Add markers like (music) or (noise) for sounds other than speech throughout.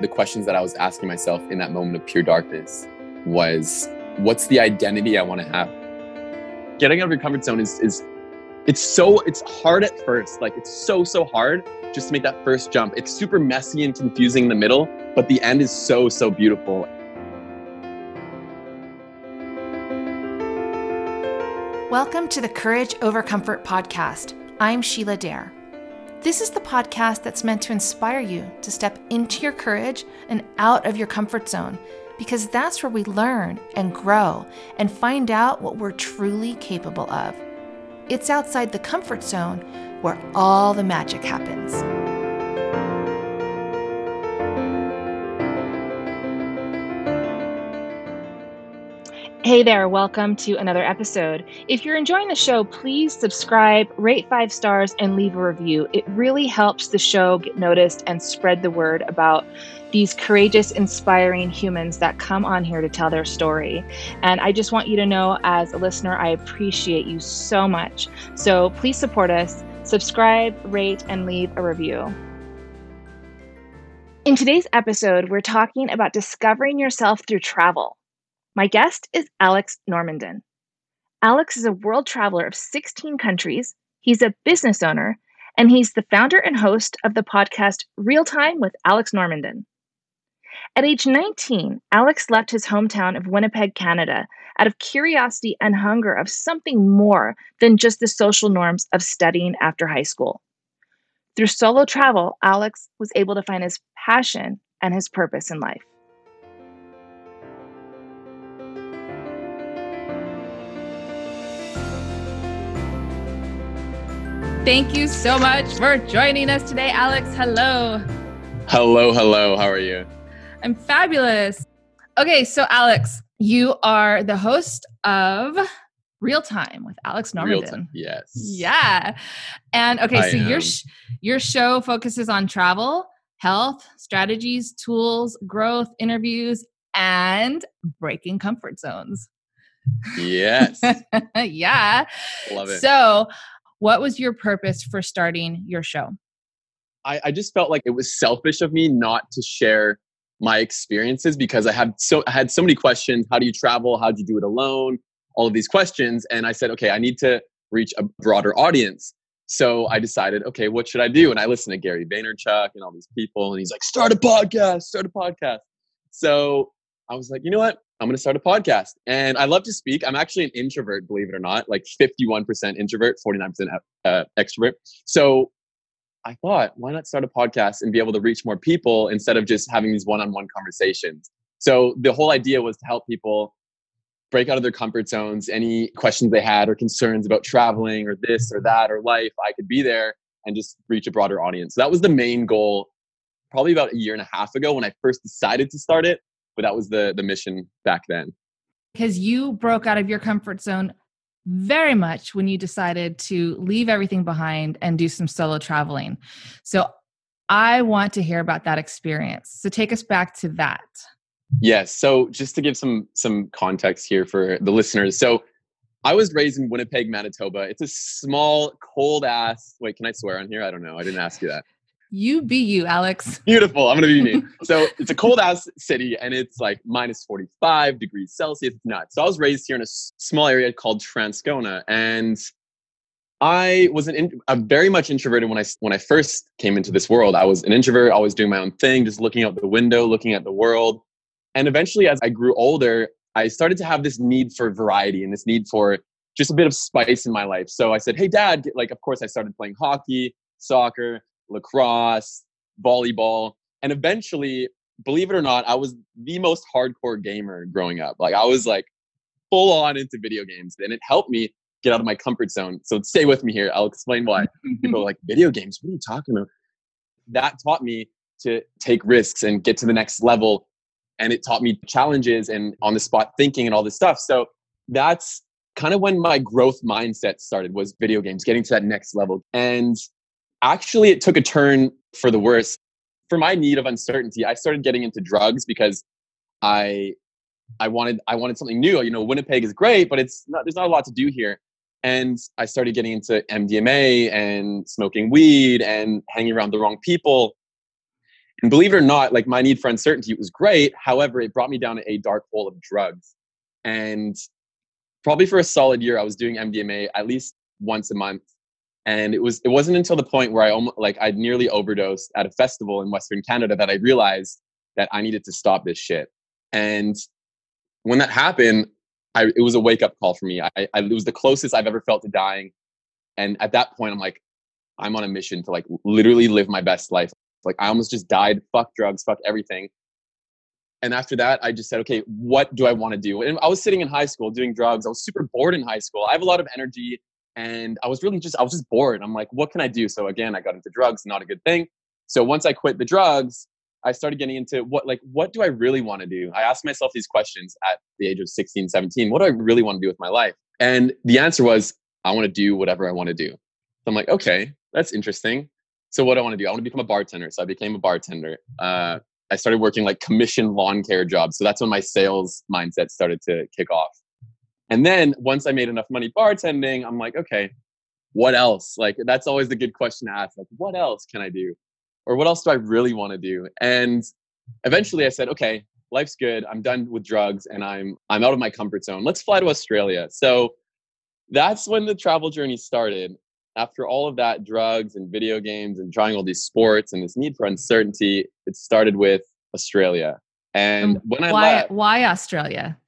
the questions that I was asking myself in that moment of pure darkness was what's the identity I want to have? Getting out of your comfort zone is is it's so it's hard at first. Like it's so so hard just to make that first jump. It's super messy and confusing in the middle, but the end is so so beautiful. Welcome to the Courage Over Comfort podcast. I'm Sheilla Dare. This is the podcast that's meant to inspire you to step into your courage and out of your comfort zone because that's where we learn and grow and find out what we're truly capable of. It's outside the comfort zone where all the magic happens. Hey there, welcome to another episode. If you're enjoying the show, please subscribe, rate five stars, and leave a review. It really helps the show get noticed and spread the word about these courageous, inspiring humans that come on here to tell their story. And I just want you to know, as a listener, I appreciate you so much. So please support us, subscribe, rate, and leave a review. In today's episode, we're talking about discovering yourself through travel. My guest is Alex Normandin. Alex is a world traveler of 16 countries. He's a business owner, and he's the founder and host of the podcast Real Time with Alex Normandin. At age 19, Alex left his hometown of Winnipeg, Canada, out of curiosity and hunger of something more than just the social norms of studying after high school. Through solo travel, Alex was able to find his passion and his purpose in life. Thank you so much for joining us today, Alex. Hello. Hello, hello. How are you? I'm fabulous. Okay, so Alex, you are the host of Real Time with Alex Normandin. Yes. Yeah. And okay, I so am. your sh- your show focuses on travel, health, strategies, tools, growth, interviews, and breaking comfort zones. Yes. (laughs) yeah. Love it. So, what was your purpose for starting your show? I, I just felt like it was selfish of me not to share my experiences because I had so I had so many questions. How do you travel? How do you do it alone? All of these questions, and I said, okay, I need to reach a broader audience. So I decided, okay, what should I do? And I listened to Gary Vaynerchuk and all these people, and he's like, start a podcast, start a podcast. So I was like, you know what? I'm going to start a podcast. And I love to speak. I'm actually an introvert, believe it or not, like 51% introvert, 49% uh, extrovert. So I thought, why not start a podcast and be able to reach more people instead of just having these one on one conversations? So the whole idea was to help people break out of their comfort zones. Any questions they had or concerns about traveling or this or that or life, I could be there and just reach a broader audience. So that was the main goal probably about a year and a half ago when I first decided to start it but that was the the mission back then because you broke out of your comfort zone very much when you decided to leave everything behind and do some solo traveling so i want to hear about that experience so take us back to that yes so just to give some some context here for the listeners so I was raised in Winnipeg, Manitoba. It's a small, cold ass. Wait, can I swear on here? I don't know. I didn't ask you that. You be you, Alex. (laughs) Beautiful. I'm gonna be me. so it's a cold ass city, and it's like minus 45 degrees Celsius. It's nuts. So I was raised here in a small area called Transcona, and I was an in, a very much introverted when I when I first came into this world. I was an introvert, always doing my own thing, just looking out the window, looking at the world. And eventually, as I grew older, I started to have this need for variety and this need for just a bit of spice in my life. So I said, "Hey, Dad!" Like, of course, I started playing hockey, soccer lacrosse, volleyball, and eventually, believe it or not, I was the most hardcore gamer growing up. Like I was like full on into video games, and it helped me get out of my comfort zone. So stay with me here. I'll explain why. (laughs) People are like, video games, what are you talking about? That taught me to take risks and get to the next level. And it taught me challenges and on the spot thinking and all this stuff. So that's kind of when my growth mindset started was video games, getting to that next level. And actually it took a turn for the worse for my need of uncertainty i started getting into drugs because i i wanted i wanted something new you know winnipeg is great but it's not there's not a lot to do here and i started getting into mdma and smoking weed and hanging around the wrong people And believe it or not, like my need for uncertainty was great. However, it brought me down a dark hole of drugs. And probably for a solid year, I was doing MDMA at least once a month. And it was it wasn't until the point where I almost like I'd nearly overdosed at a festival in Western Canada that I realized that I needed to stop this shit. And when that happened, I, it was a wake up call for me. I, I, it was the closest I've ever felt to dying. And at that point, I'm like, I'm on a mission to like literally live my best life. Like I almost just died. Fuck drugs. Fuck everything. And after that, I just said, okay, what do I want to do? And I was sitting in high school doing drugs. I was super bored in high school. I have a lot of energy, and I was really just I was just bored. I'm like, what can I do? So again, I got into drugs. Not a good thing. So once I quit the drugs, I started getting into what like what do I really want to do? I asked myself these questions at the age of 16, 17. What do I really want to do with my life? And the answer was I want to do whatever I want to do. So I'm like, okay, that's interesting. So what do I want to do? I want to become a bartender. So I became a bartender. Uh, I started working like commission lawn care jobs. So that's when my sales mindset started to kick off. And then once I made enough money bartending, I'm like, okay, what else? Like that's always the good question to ask. Like, what else can I do? Or what else do I really want to do? And eventually I said, okay, life's good. I'm done with drugs and I'm I'm out of my comfort zone. Let's fly to Australia. So that's when the travel journey started. After all of that drugs and video games and trying all these sports and this need for uncertainty, it started with Australia. And when I why left, why Australia?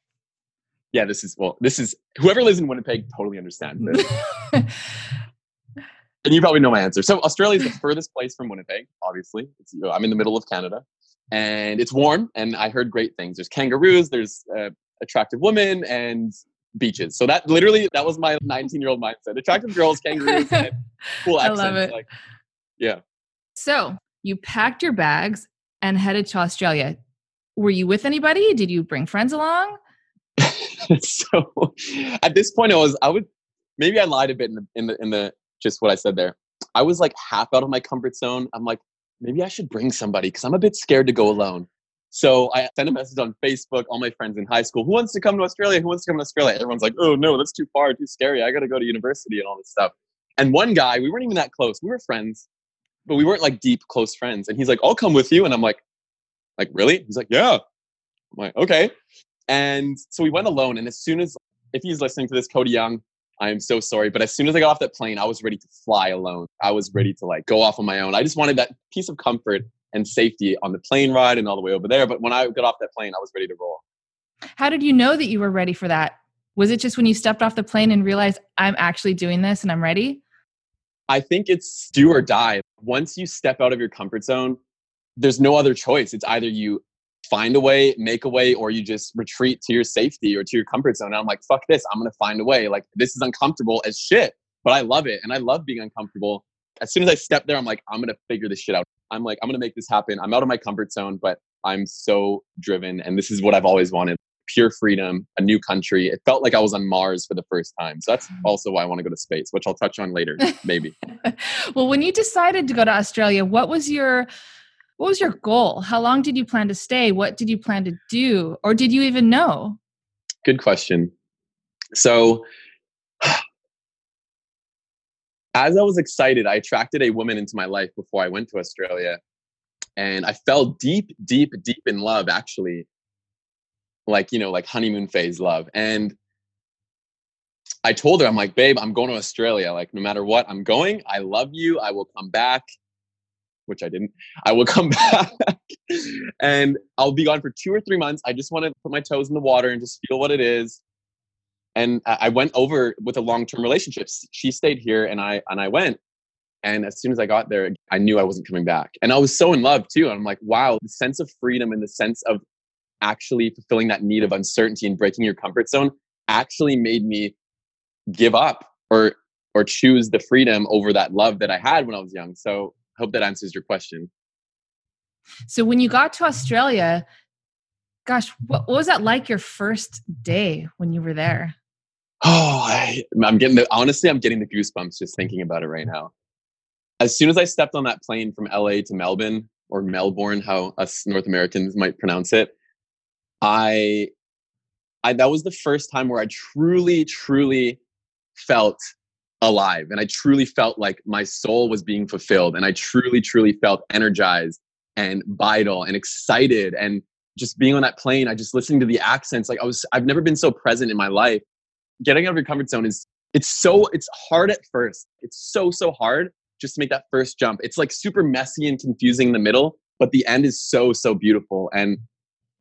Yeah, this is well, this is whoever lives in Winnipeg totally understands this. (laughs) and you probably know my answer. So Australia is the furthest place from Winnipeg. Obviously, it's, you know, I'm in the middle of Canada, and it's warm. And I heard great things. There's kangaroos. There's uh, attractive women, and beaches. So that literally that was my 19 year old mindset. Attractive girls, kangaroos, and (laughs) cool accents. I love it. Like, yeah. So you packed your bags and headed to Australia. Were you with anybody? Did you bring friends along? (laughs) so at this point, I was I would maybe I lied a bit in the in the in the just what I said there. I was like half out of my comfort zone. I'm like maybe I should bring somebody because I'm a bit scared to go alone. So I sent a message on Facebook, all my friends in high school, who wants to come to Australia? Who wants to come to Australia? Everyone's like, oh no, that's too far, too scary. I got to go to university and all this stuff. And one guy, we weren't even that close. We were friends, but we weren't like deep, close friends. And he's like, I'll come with you. And I'm like, like, really? He's like, yeah. I'm like, okay. And so we went alone. And as soon as, if he's listening to this, Cody Young, I am so sorry. But as soon as I got off that plane, I was ready to fly alone. I was mm-hmm. ready to like go off on my own. I just wanted that piece of comfort and safety on the plane ride and all the way over there. But when I got off that plane, I was ready to roll. How did you know that you were ready for that? Was it just when you stepped off the plane and realized I'm actually doing this and I'm ready? I think it's do or die. Once you step out of your comfort zone, there's no other choice. It's either you find a way, make a way, or you just retreat to your safety or to your comfort zone. And I'm like, fuck this, I'm gonna find a way. Like this is uncomfortable as shit, but I love it. And I love being uncomfortable. As soon as I step there, I'm like, I'm gonna figure this shit out. I'm like, I'm to make this happen. I'm out of my comfort zone, but I'm so driven. And this is what I've always wanted pure freedom, a new country. It felt like I was on Mars for the first time. So that's mm. also why I want to go to space, which I'll touch on later, (laughs) maybe. well, when you decided to go to Australia, what was your what was your goal? How long did you plan to stay? What did you plan to do? Or did you even know? Good question. So (sighs) as I was excited, I attracted a woman into my life before I went to Australia. And I fell deep, deep, deep in love, actually. Like, you know, like honeymoon phase love. And I told her, I'm like, babe, I'm going to Australia. Like, no matter what, I'm going. I love you. I will come back, which I didn't. I will (laughs) come back and I'll be gone for two or three months. I just want to put my toes in the water and just feel what it is and I went over with a long-term relationship. She stayed here, and I and I went. And as soon as I got there, I knew I wasn't coming back. And I was so in love too. And I'm like, wow, the sense of freedom and the sense of actually fulfilling that need of uncertainty and breaking your comfort zone actually made me give up or or choose the freedom over that love that I had when I was young. So hope that answers your question. So when you got to Australia, gosh, what, what was that like your first day when you were there? Oh, I, I'm getting the, honestly, I'm getting the goosebumps just thinking about it right now. As soon as I stepped on that plane from LA to Melbourne or Melbourne, how us North Americans might pronounce it, I, I, that was the first time where I truly, truly felt alive and I truly felt like my soul was being fulfilled and I truly, truly felt energized and vital and excited and just being on that plane, I just listening to the accents. Like I was, I've never been so present in my life. Getting out of your comfort zone is, it's so, it's hard at first. It's so, so hard just to make that first jump. It's like super messy and confusing in the middle, but the end is so, so beautiful. And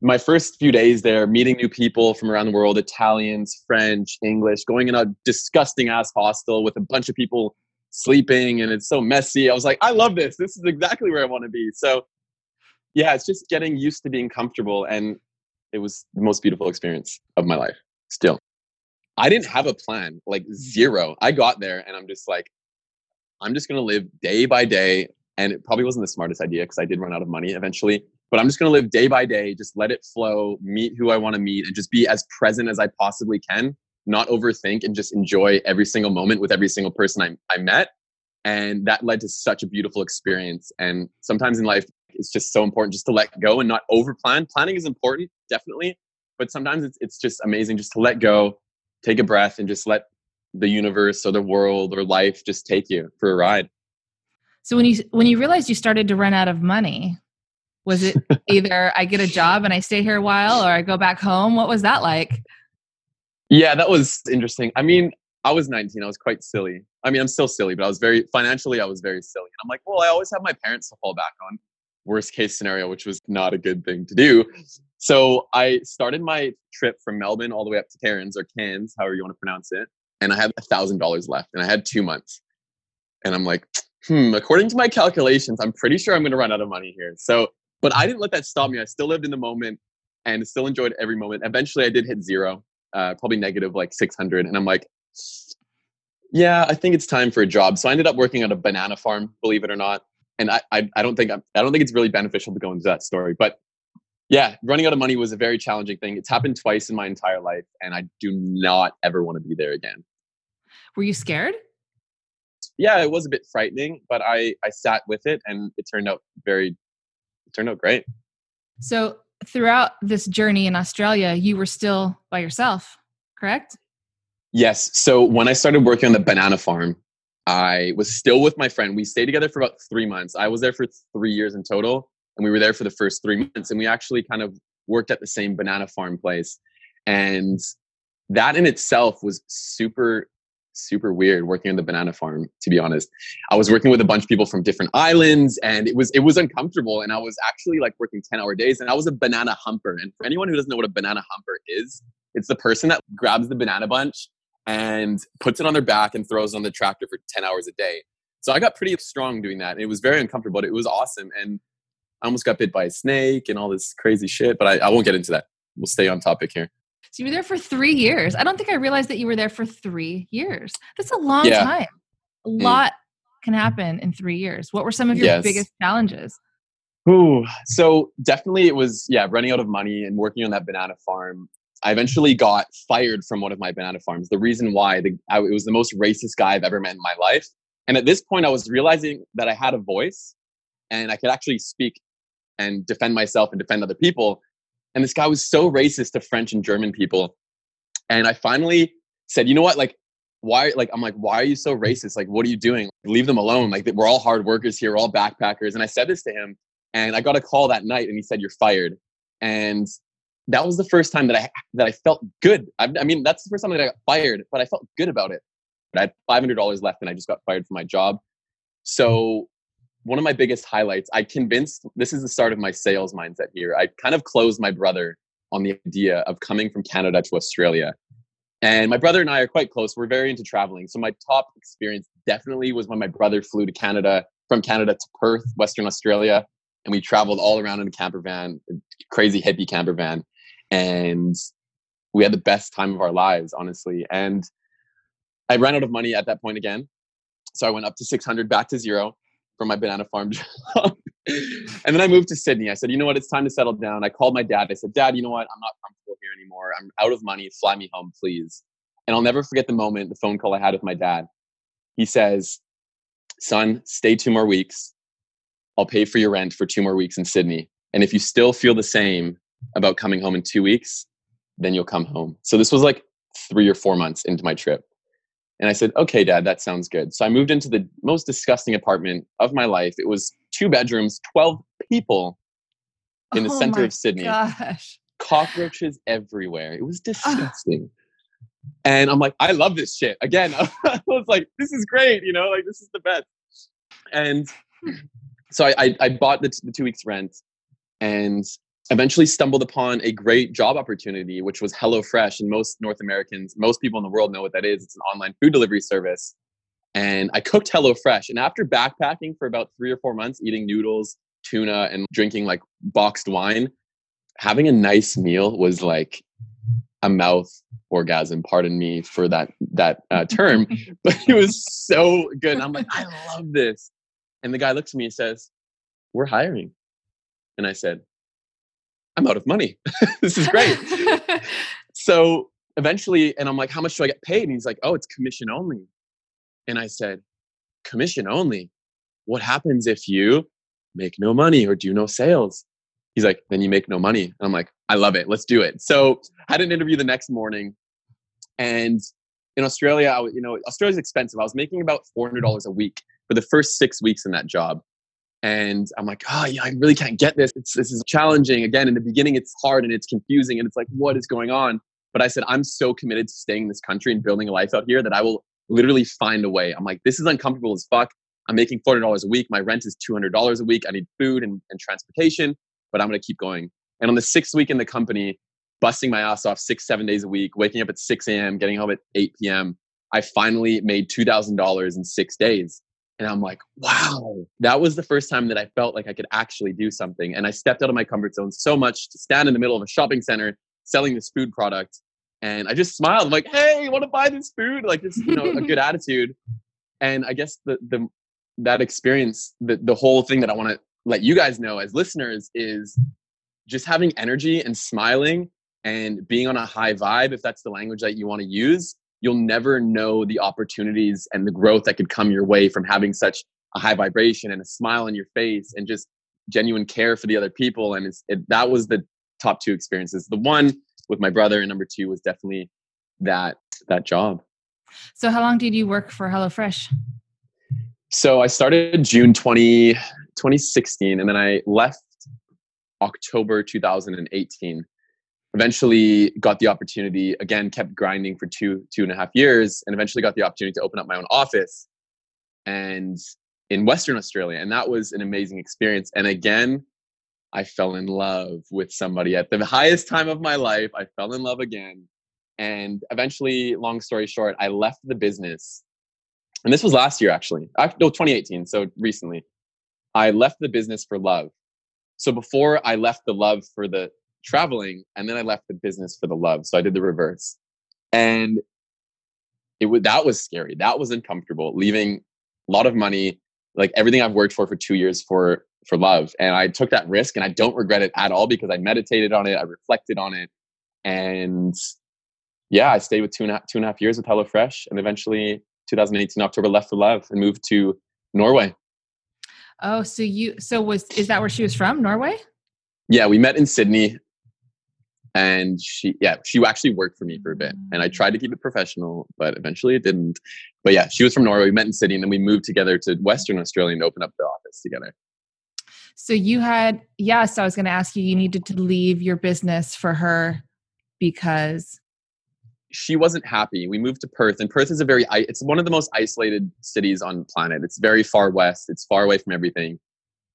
my first few days there, meeting new people from around the world Italians, French, English, going in a disgusting ass hostel with a bunch of people sleeping and it's so messy. I was like, I love this. This is exactly where I want to be. So, yeah, it's just getting used to being comfortable. And it was the most beautiful experience of my life still. I didn't have a plan, like zero. I got there and I'm just like, I'm just going to live day by day. And it probably wasn't the smartest idea because I did run out of money eventually but I'm just going to live day by day, just let it flow, meet who I want to meet, and just be as present as I possibly can, not overthink, and just enjoy every single moment with every single person I, I met. And that led to such a beautiful experience. And sometimes in life, it's just so important just to let go and not over plan. Planning is important, definitely, but sometimes it's, it's just amazing just to let go, take a breath, and just let the universe or the world or life just take you for a ride. So when you when you realized you started to run out of money, was it either I get a job and I stay here a while or I go back home? What was that like? Yeah, that was interesting. I mean, I was 19. I was quite silly. I mean, I'm still silly, but I was very financially, I was very silly. And I'm like, well, I always have my parents to fall back on. Worst case scenario, which was not a good thing to do. So I started my trip from Melbourne all the way up to Cairns or Cairns, however you want to pronounce it. And I had a thousand dollars left and I had two months. And I'm like, hmm, according to my calculations, I'm pretty sure I'm going to run out of money here. So but I didn't let that stop me. I still lived in the moment and still enjoyed every moment. Eventually, I did hit zero, uh, probably negative like 600. And I'm like, yeah, I think it's time for a job. So I ended up working at a banana farm, believe it or not. And I, I, I don't think I'm, I don't think it's really beneficial to go into that story. But yeah, running out of money was a very challenging thing. It's happened twice in my entire life, and I do not ever want to be there again. Were you scared? Yeah, it was a bit frightening, but I I sat with it, and it turned out very it turned out great. So throughout this journey in Australia, you were still by yourself, correct? Yes. So when I started working on the banana farm, I was still with my friend. We stayed together for about three months. I was there for three years in total, and we were there for the first three months. And we actually kind of worked at the same banana farm place. And that in itself was super super weird working on the banana farm to be honest. I was working with a bunch of people from different islands and it was it was uncomfortable and i was actually like working 10 hour days and i was a banana humper. And for anyone who doesn't know what a banana humper is it's the person that grabs the banana bunch and puts it on their back and throws on the tractor for 10 hours a day. So i got pretty strong doing that and it was very uncomfortable but it was awesome and i almost got bit by a snake and all this crazy shit but i, I won't get into that. We'll stay on topic here so you were there for three years. I don't think I realized that you were there for three years. That's a long yeah. time. A mm. lot can happen in three years. What were some of your yes. biggest challenges? Ooh, so definitely it was yeah running out of money and working on that banana farm. I eventually got fired from one of my banana farms. The reason why the, I, it was the most racist guy I've ever met in my life. And at this point, I was realizing that I had a voice and I could actually speak and defend myself and defend other people. And this guy was so racist to French and German people. And I finally said, you know what? Like, why? Like, I'm like, why are you so racist? Like, what are you doing? Leave them alone. Like, we're all hard workers here. We're all backpackers. And I said this to him. And I got a call that night and he said, you're fired. And that was the first time that I that I felt good. I, I mean, that's the first time that I got fired, but I felt good about it. But I had five hundred dollars left, and I just got fired from my job. So one of my biggest highlights, I convinced this is the start of my sales mindset here. I kind of closed my brother on the idea of coming from Canada to Australia. And my brother and I are quite close. We're very into traveling. So my top experience definitely was when my brother flew to Canada, from Canada to Perth, Western Australia. And we traveled all around in a camper van, crazy hippie camper van. And we had the best time of our lives, honestly. And I ran out of money at that point again. So I went up to 600, back to zero from my banana farm (laughs) job. and then I moved to Sydney. I said, you know what, it's time to settle down. I called my dad. I said, Dad, you know what? I'm not comfortable here anymore. I'm out of money. Fly me home, please. And I'll never forget the moment, the phone call I had with my dad. He says, Son, stay two more weeks. I'll pay for your rent for two more weeks in Sydney. And if you still feel the same about coming home in two weeks, then you'll come home. So this was like three or four months into my trip. And I said, okay, dad, that sounds good. So I moved into the most disgusting apartment of my life. It was two bedrooms, 12 people in the Oh center of Sydney. Gosh. Cockroaches everywhere. It was disgusting. and I'm like, I love this shit. Again, (laughs) I was like, this is great, you know, like this is the best. And hmm. so I, I, I bought the, t- the two weeks rent and eventually stumbled upon a great job opportunity, which was HelloFresh. And most North Americans, most people in the world know what that is. It's an online food delivery service. And I cooked HelloFresh. And after backpacking for about three or four months, eating noodles, tuna, and drinking like boxed wine, having a nice meal was like a mouth orgasm. Pardon me for that that uh, (laughs) term, but it was so good. And I'm like, I (laughs) love this. And the guy looks at me and says, "We're hiring," and I said, "I'm out of money. (laughs) this is great." (laughs) so eventually, and I'm like, "How much do I get paid?" And he's like, "Oh, it's commission only." And I said, "Commission only? What happens if you make no money or do no sales?" He's like, "Then you make no money." And I'm like, "I love it. Let's do it." So I had an interview the next morning, and in Australia, I, you know, Australia's expensive. I was making about four hundred dollars a week for the first six weeks in that job. And I'm like, oh, yeah, I really can't get this. It's, this is challenging. Again, in the beginning, it's hard and it's confusing and it's like, what is going on? But I said, I'm so committed to staying in this country and building a life out here that I will literally find a way. I'm like, this is uncomfortable as fuck. I'm making $400 a week. My rent is $200 a week. I need food and, and transportation, but I'm going to keep going. And on the sixth week in the company, busting my ass off six, seven days a week, waking up at 6 a.m., getting home at 8 p.m., I finally made $2,000 in six days. And I'm like, wow, that was the first time that I felt like I could actually do something. And I stepped out of my comfort zone so much to stand in the middle of a shopping center selling this food product. And I just smiled. I'm like, hey, you want to buy this food? Like this, you know, a good (laughs) attitude. And I guess the the that experience, the the whole thing that I want to let you guys know as listeners is just having energy and smiling and being on a high vibe, if that's the language that you want to use, you'll never know the opportunities and the growth that could come your way from having such a high vibration and a smile on your face and just genuine care for the other people. And it's, it, that was the top two experiences. The one with my brother and number two was definitely that that job. So, how long did you work for HelloFresh? So I started June 20, 2016 and then I left October 2018 eventually got the opportunity again kept grinding for two two and a half years and eventually got the opportunity to open up my own office and in western australia and that was an amazing experience. And again i fell in love with somebody. At the highest time of my life i fell in love again. And eventually long story short i left the business. And this was last year actually. Ac- no 2018 so recently. I left the business for love. So before i left the love for the traveling and then I left the business for the love. So I did the reverse. And it was that was scary. That was uncomfortable, leaving a lot of money, like everything I've worked for for 2 years for for love. And I took that risk and I don't regret it at all because I meditated on it, I reflected on it. And yeah, I stayed with two and a half, two and a half years with HelloFresh and eventually 2018 October left for love and moved to Norway. Oh, so you so was is that where she was from? Norway? Yeah, we met in Sydney and she yeah she actually worked for me for a bit. And i mm. tried to keep it professional but eventually it didn't. But yeah she was from norway. We met in sydney and then we moved together to western australia and opened up the office together. So you had yes, I was going to ask you you needed to leave your business for her because she wasn't happy. We moved to perth and perth is a very it's one of the most isolated cities on the planet. It's very far west. It's far away from everything.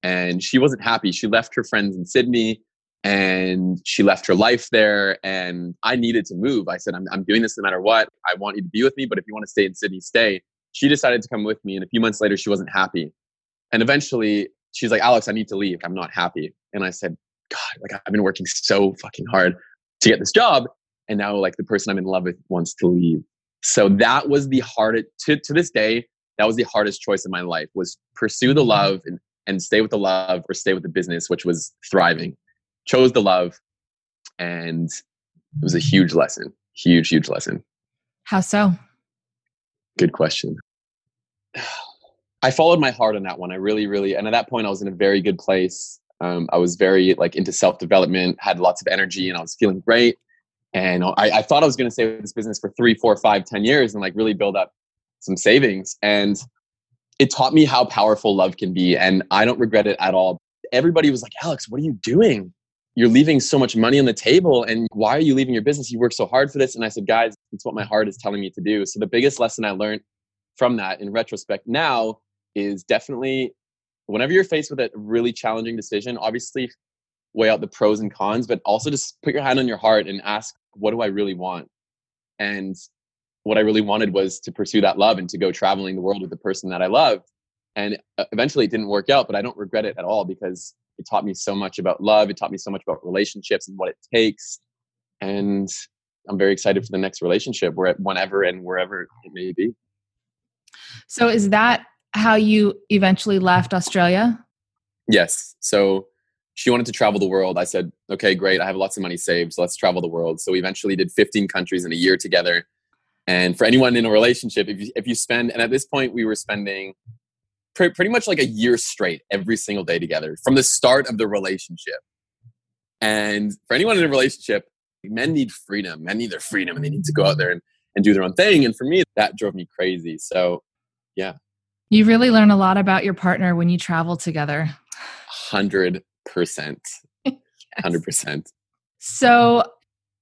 And she wasn't happy. She left her friends in sydney and she left her life there and i needed to move. I said I'm, I'm doing this no matter what. I want you to be with me but if you want to stay in sydney stay. She decided to come with me and a few months later she wasn't happy. And eventually she's like alex i need to leave. I'm not happy. And i said god like i've been working so fucking hard to get this job and now like the person i'm in love with wants to leave. So that was the hardest to, to this day that was the hardest choice in my life was pursue the mm-hmm. love and, and stay with the love or stay with the business which was thriving chose the love and it was a huge lesson huge huge lesson. How so? good question. (sighs) I followed my heart on that one. I really really and at that point i was in a very good place. Um, i was very like into self-development had lots of energy and i was feeling great. And i, I thought i was going to stay with this business for three four five ten years and like really build up some savings. And it taught me how powerful love can be and i don't regret it at all. Everybody was like, Alex, what are you doing? You're leaving so much money on the table. And why are you leaving your business? You worked so hard for this. And I said, guys, it's what my heart is telling me to do. So the biggest lesson I learned from that in retrospect now is definitely whenever you're faced with a really challenging decision, obviously weigh out the pros and cons, but also just put your hand on your heart and ask, what do I really want? And what I really wanted was to pursue that love and to go traveling the world with the person that I loved. And uh, eventually it didn't work out, but I don't regret it at all because it taught me so much about love. It taught me so much about relationships and what it takes. And I'm very excited for the next relationship, whenever and wherever it may be. So, is that how you eventually left Australia? Yes. So, she wanted to travel the world. I said, okay, great. I have lots of money saved. So let's travel the world. So we eventually did 15 countries in a year together. And for anyone in a relationship, if you, if you spend, and at this point we were spending pre- pretty much like a year straight every single day together from the start of the relationship. And for anyone in a relationship, men need freedom. Men need their freedom and they need to go out there and, and do their own thing. And for me, that drove me crazy. So, yeah. You really learn a lot about your partner when you travel together. 100%. 100%. (laughs) So,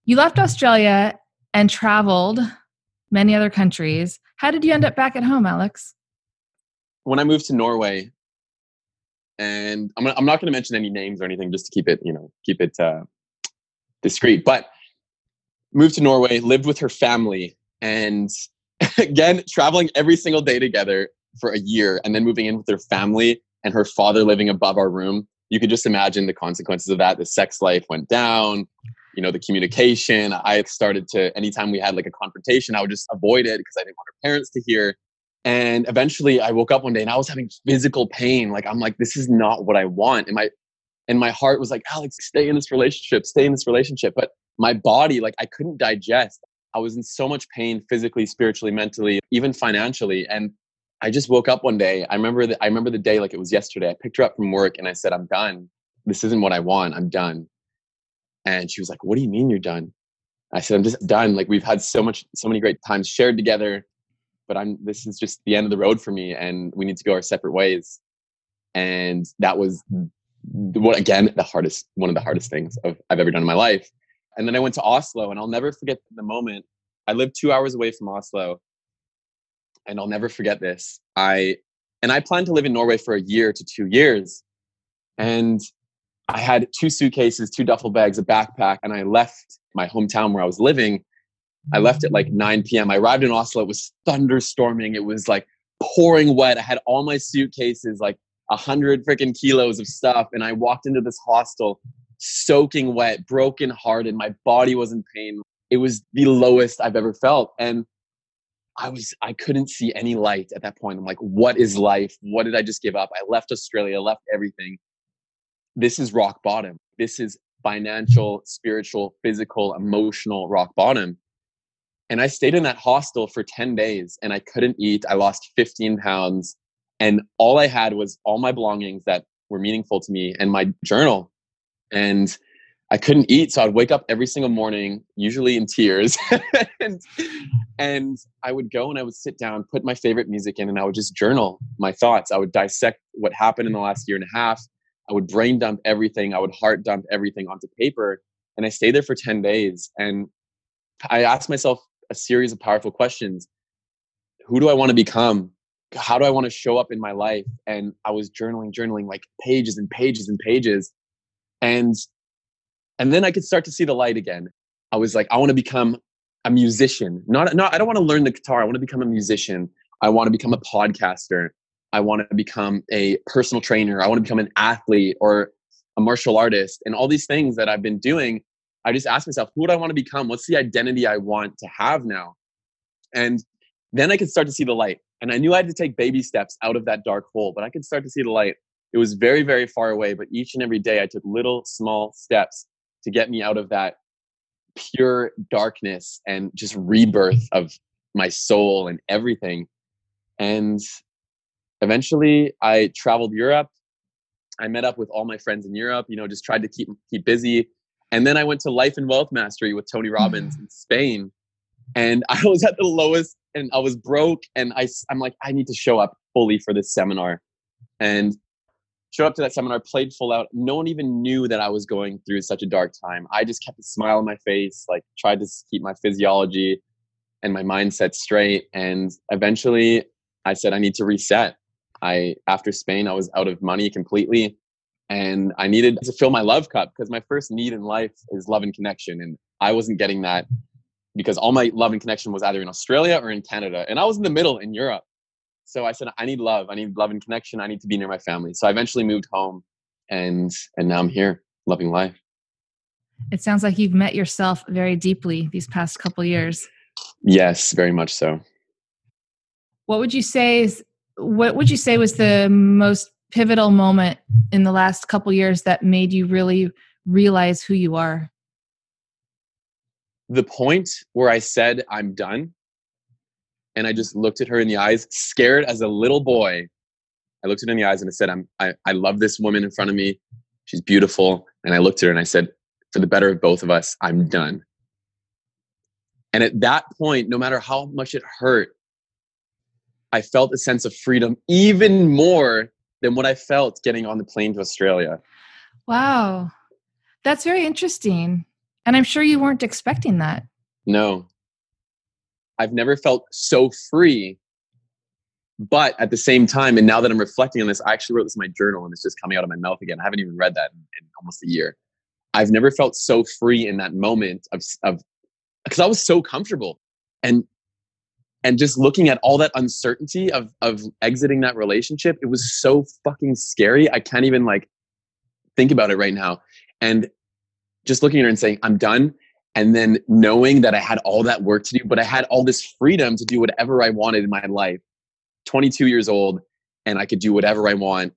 you left Australia and traveled many other countries. How did you end up back at home, Alex? When I moved to Norway, and I'm, I'm not going to mention any names or anything, just to keep it, you know, keep it uh, discreet. But moved to Norway, lived with her family, and (laughs) again traveling every single day together for a year, and then moving in with her family and her father living above our room. You could just imagine the consequences of that. The sex life went down. You know, the communication. I started to anytime we had like a confrontation, I would just avoid it because I didn't want her parents to hear. And eventually I woke up one day and I was having physical pain. Like I'm like, this is not what I want. And my and my heart was like, Alex, stay in this relationship, stay in this relationship. But my body, like I couldn't digest. I was in so much pain physically, spiritually, mentally, even financially. And I just woke up one day. I remember that I remember the day like it was yesterday. I picked her up from work and I said, I'm done. This isn't what I want. I'm done. And she was like, What do you mean you're done? I said, I'm just done. Like we've had so much, so many great times shared together but I'm this is just the end of the road for me and we need to go our separate ways. And that was what again the hardest one of the hardest things of, I've ever done in my life. And then I went to Oslo and I'll never forget the moment. I lived two hours away from Oslo. And I'll never forget this. I and I planned to live in Norway for a year to two years. And I had two suitcases, two duffel bags, a backpack, and I left my hometown where I was living I left at like 9 p.m. I arrived in Oslo. It was thunderstorming. It was like pouring wet. I had all my suitcases, like a hundred freaking kilos of stuff. And I walked into this hostel soaking wet, broken hearted. My body was in pain. It was the lowest I've ever felt. And I was, I couldn't see any light at that point. I'm like, what is life? What did I just give up? I left Australia, left everything. This is rock bottom. This is financial, spiritual, physical, emotional rock bottom. And I stayed in that hostel for 10 days and I couldn't eat. I lost 15 pounds. And all I had was all my belongings that were meaningful to me and my journal. And I couldn't eat. So I'd wake up every single morning, usually in tears. (laughs) and, and I would go and I would sit down, put my favorite music in, and I would just journal my thoughts. I would dissect what happened in the last year and a half. I would brain dump everything. I would heart dump everything onto paper. And I stayed there for 10 days. And I asked myself a series of powerful questions. Who do I want to become? How do I want to show up in my life? And I was journaling, journaling like pages and pages and pages. And and then I could start to see the light again. I was like, I want to become a musician. Not not I don't want to learn the guitar. I want to become a musician. I want to become a podcaster. I want to become a personal trainer. I want to become an athlete or a martial artist and all these things that I've been doing I just asked myself, who would I want to become? What's the identity I want to have now? And then I could start to see the light. And I knew I had to take baby steps out of that dark hole, but I could start to see the light. It was very, very far away, but each and every day I took little small steps to get me out of that pure darkness and just rebirth of my soul and everything. And eventually I traveled Europe. I met up with all my friends in Europe, you know, just tried to keep keep busy, and then I went to Life and Wealth Mastery with Tony Robbins in Spain. And (laughs) I was at the lowest and I was broke. And I, I'm like, I need to show up fully for this seminar. And showed up to that seminar, played full out. No one even knew that I was going through such a dark time. I just kept a smile on my face, like tried to keep my physiology and my mindset straight. And eventually I said, I need to reset. I, after Spain, I was out of money completely and I needed to fill my love cup because my first need in life is love and connection. And I wasn't getting that because all my love and connection was either in Australia or in Canada. And I was in the middle in Europe. So I said, I need love. I need love and connection. I need to be near my family. So I eventually moved home and and now I'm here loving life. It sounds like you've met yourself very deeply these past couple years. Yes, very much so. What would you say is what would you say was the most pivotal moment in the last couple years that made you really realize who you are? The point where I said I'm done and I just looked at her in the eyes, scared as a little boy. I looked at her in the eyes and I said, I'm, I, I love this woman in front of me. She's beautiful. And I looked at her and I said, for the better of both of us, I'm done. And at that point, no matter how much it hurt, I felt a sense of freedom even more than what I felt getting on the plane to Australia. Wow. That's very interesting. And I'm sure you weren't expecting that. No, I've never felt so free. But at the same time, and now that I'm reflecting on this, I actually wrote this in my journal and it's just coming out of my mouth again. I haven't even read that in, in almost a year. I've never felt so free in that moment of, of because I was so comfortable and and just looking at all that uncertainty of of exiting that relationship, it was so fucking scary. I can't even like think about it right now. And just looking at her and saying, I'm done and then knowing that I had all that work to do, but I had all this freedom to do whatever I wanted in my life. 22 years old, and I could do whatever I want.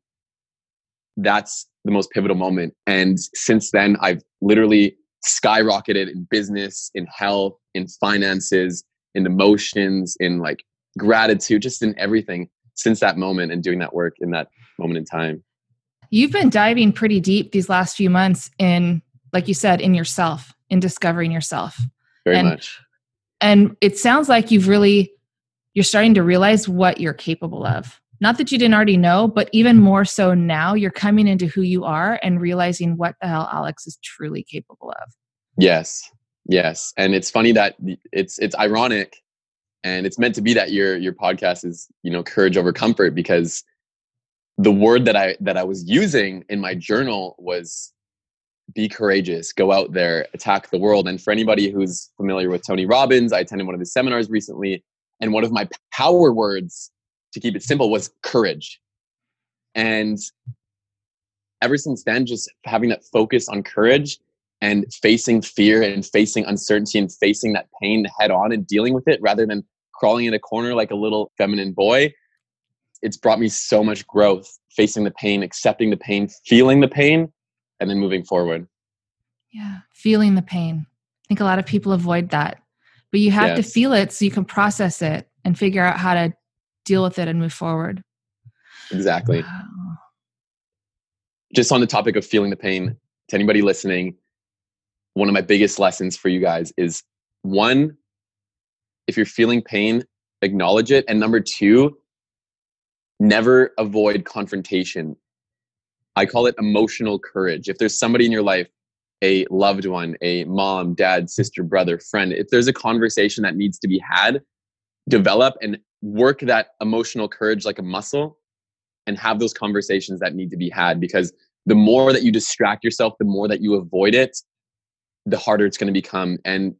That's the most pivotal moment. And since then, I've literally skyrocketed in business, in health, in finances, in emotions, in like gratitude, just in everything since that moment and doing that work in that moment in time. You've been diving pretty deep these last few months in, like you said, in yourself in discovering yourself. Very and, much. And it sounds like you've really you're starting to realize what you're capable of. Not that you didn't already know, but even more so now, you're coming into who you are and realizing what the hell Alex is truly capable of. Yes. Yes. And it's funny that it's it's ironic and it's meant to be that your your podcast is, you know, courage over comfort because the word that I that I was using in my journal was be courageous, go out there, attack the world. And for anybody who's familiar with Tony Robbins, I attended one of his seminars recently, and one of my power words, to keep it simple, was courage. And ever since then, just having that focus on courage and facing fear and facing uncertainty and facing that pain head on and dealing with it rather than crawling in a corner like a little feminine boy, it's brought me so much growth facing the pain, accepting the pain, feeling the pain, and then moving forward. Yeah, feeling the pain. I think a lot of people avoid that. But you have yes. to feel it so you can process it and figure out how to deal with it and move forward. Exactly. Wow. Just on the topic of feeling the pain, to anybody listening, one of my biggest lessons for you guys is one, if you're feeling pain, acknowledge it. And number two, never avoid confrontation I call it emotional courage. If there's somebody in your life, a loved one, a mom, dad, sister, brother, friend, if there's a conversation that needs to be had, develop and work that emotional courage like a muscle and have those conversations that need to be had because the more that you distract yourself, the more that you avoid it, the harder it's going to become. And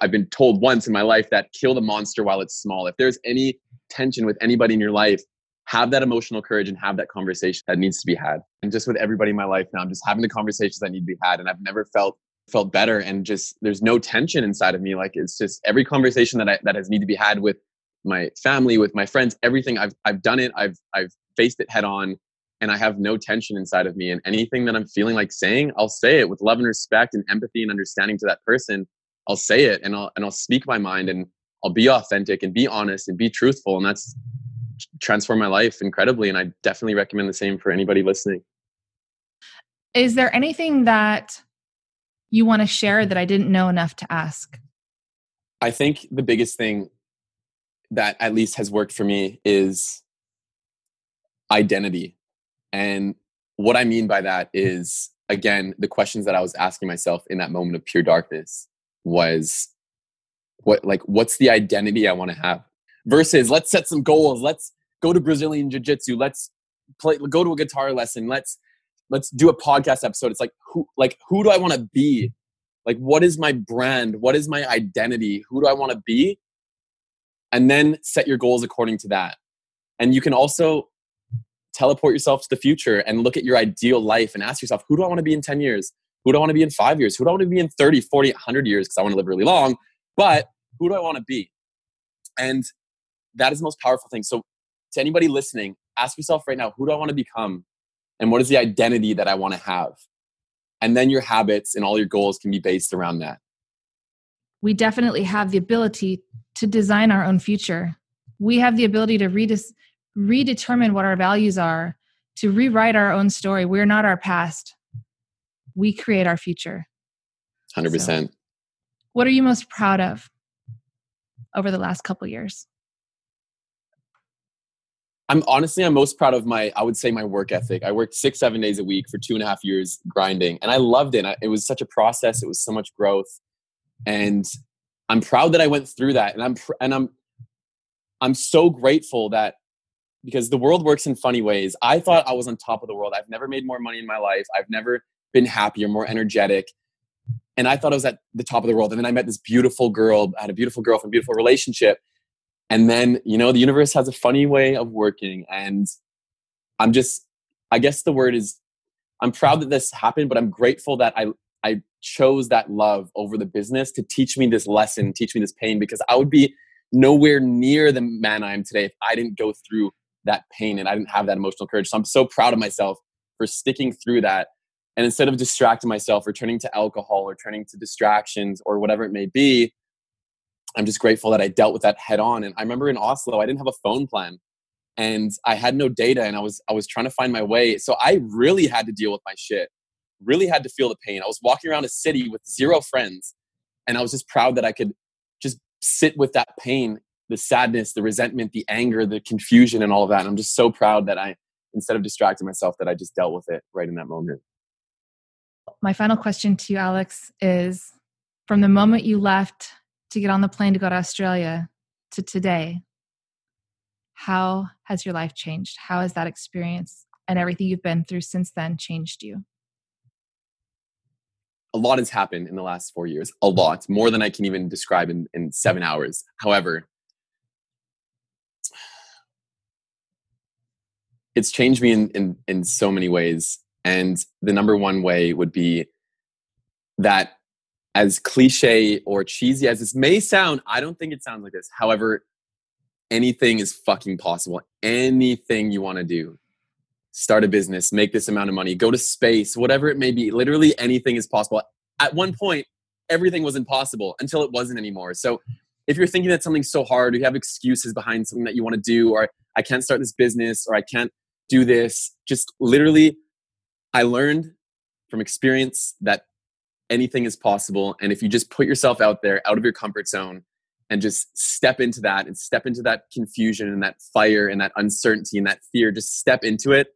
I've been told once in my life that kill the monster while it's small. If there's any tension with anybody in your life, have that emotional courage and have that conversation that needs to be had. And just with everybody in my life now, I'm just having the conversations that need to be had. And I've never felt felt better and just there's no tension inside of me. Like it's just every conversation that I that has need to be had with my family, with my friends, everything I've I've done it, I've I've faced it head on and I have no tension inside of me. And anything that I'm feeling like saying, I'll say it with love and respect and empathy and understanding to that person. I'll say it and I'll and I'll speak my mind and I'll be authentic and be honest and be truthful. And that's transformed my life incredibly. And I definitely recommend the same for anybody listening. Is there anything that you want to share that I didn't know enough to ask? I think the biggest thing that at least has worked for me is identity. And what I mean by that is, again, the questions that I was asking myself in that moment of pure darkness was what, like, what's the identity I want to have? Versus, let's set some goals. Let's go to Brazilian Jiu Jitsu. Let's play, go to a guitar lesson. Let's, let's do a podcast episode. It's like, who, like, who do I want to be? Like, what is my brand? What is my identity? Who do I want to be? And then set your goals according to that. And you can also teleport yourself to the future and look at your ideal life and ask yourself, who do I want to be in 10 years? Who do I want to be in five years? Who do I want to be in 30, 40, 100 years? Because I want to live really long. But who do I want to be? And that is the most powerful thing. So, to anybody listening, ask yourself right now, who do I want to become? And what is the identity that I want to have? And then your habits and all your goals can be based around that. We definitely have the ability to design our own future. We have the ability to redis- redetermine what our values are, to rewrite our own story. We're not our past. We create our future. 100%. So, what are you most proud of over the last couple years? I'm honestly, I'm most proud of my, I would say my work ethic. I worked six, seven days a week for two and a half years grinding and I loved it. It was such a process. It was so much growth. And I'm proud that I went through that. And I'm, and I'm, I'm so grateful that because the world works in funny ways. I thought I was on top of the world. I've never made more money in my life. I've never been happier, more energetic. And I thought I was at the top of the world. And then I met this beautiful girl, I had a beautiful girlfriend, beautiful relationship. And then, you know, the universe has a funny way of working. And I'm just, I guess the word is, I'm proud that this happened, but I'm grateful that I, I chose that love over the business to teach me this lesson, teach me this pain, because I would be nowhere near the man I am today if I didn't go through that pain and I didn't have that emotional courage. So I'm so proud of myself for sticking through that. And instead of distracting myself or turning to alcohol or turning to distractions or whatever it may be, I'm just grateful that I dealt with that head on. And I remember in Oslo, I didn't have a phone plan and I had no data and I was I was trying to find my way. So I really had to deal with my shit. Really had to feel the pain. I was walking around a city with zero friends and I was just proud that I could just sit with that pain the sadness, the resentment, the anger, the confusion, and all of that. And I'm just so proud that I, instead of distracting myself, that I just dealt with it right in that moment. My final question to you, Alex, is from the moment you left to get on the plane to go to Australia to today, how has your life changed? How has that experience and everything you've been through since then changed you? A lot has happened in the last four years. A lot, more than I can even describe in, in seven hours. However, it's changed me in, in in so many ways. And the number one way would be that as cliche or cheesy as this may sound i don't think it sounds like this. However anything is fucking possible. Anything you want to do. Start a business make this amount of money go to space whatever it may be. Literally anything is possible. At one point everything was impossible until it wasn't anymore. So if you're thinking that something's so hard or you have excuses behind something that you want to do or i can't start this business or i can't do this. Just literally, I learned from experience that anything is possible. And if you just put yourself out there, out of your comfort zone, and just step into that and step into that confusion and that fire and that uncertainty and that fear, just step into it,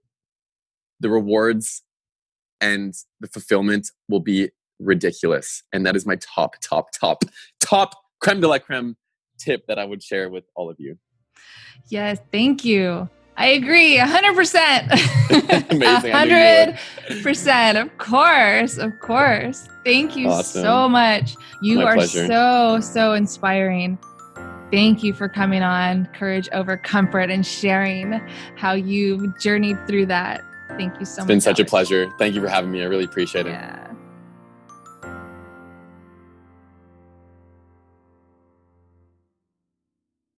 the rewards and the fulfillment will be ridiculous. And that is my top, top, top, top creme de la creme tip that I would share with all of you. Yes, thank you. I agree, 100%. (laughs) Amazing. 100%. Of course. Of course. Thank you awesome. so much. You My are pleasure. so, so inspiring. Thank you for coming on Courage Over Comfort and sharing how you've journeyed through that. Thank you so it's much. It's been such Alex. a pleasure. Thank you for having me. I really appreciate it. Yeah.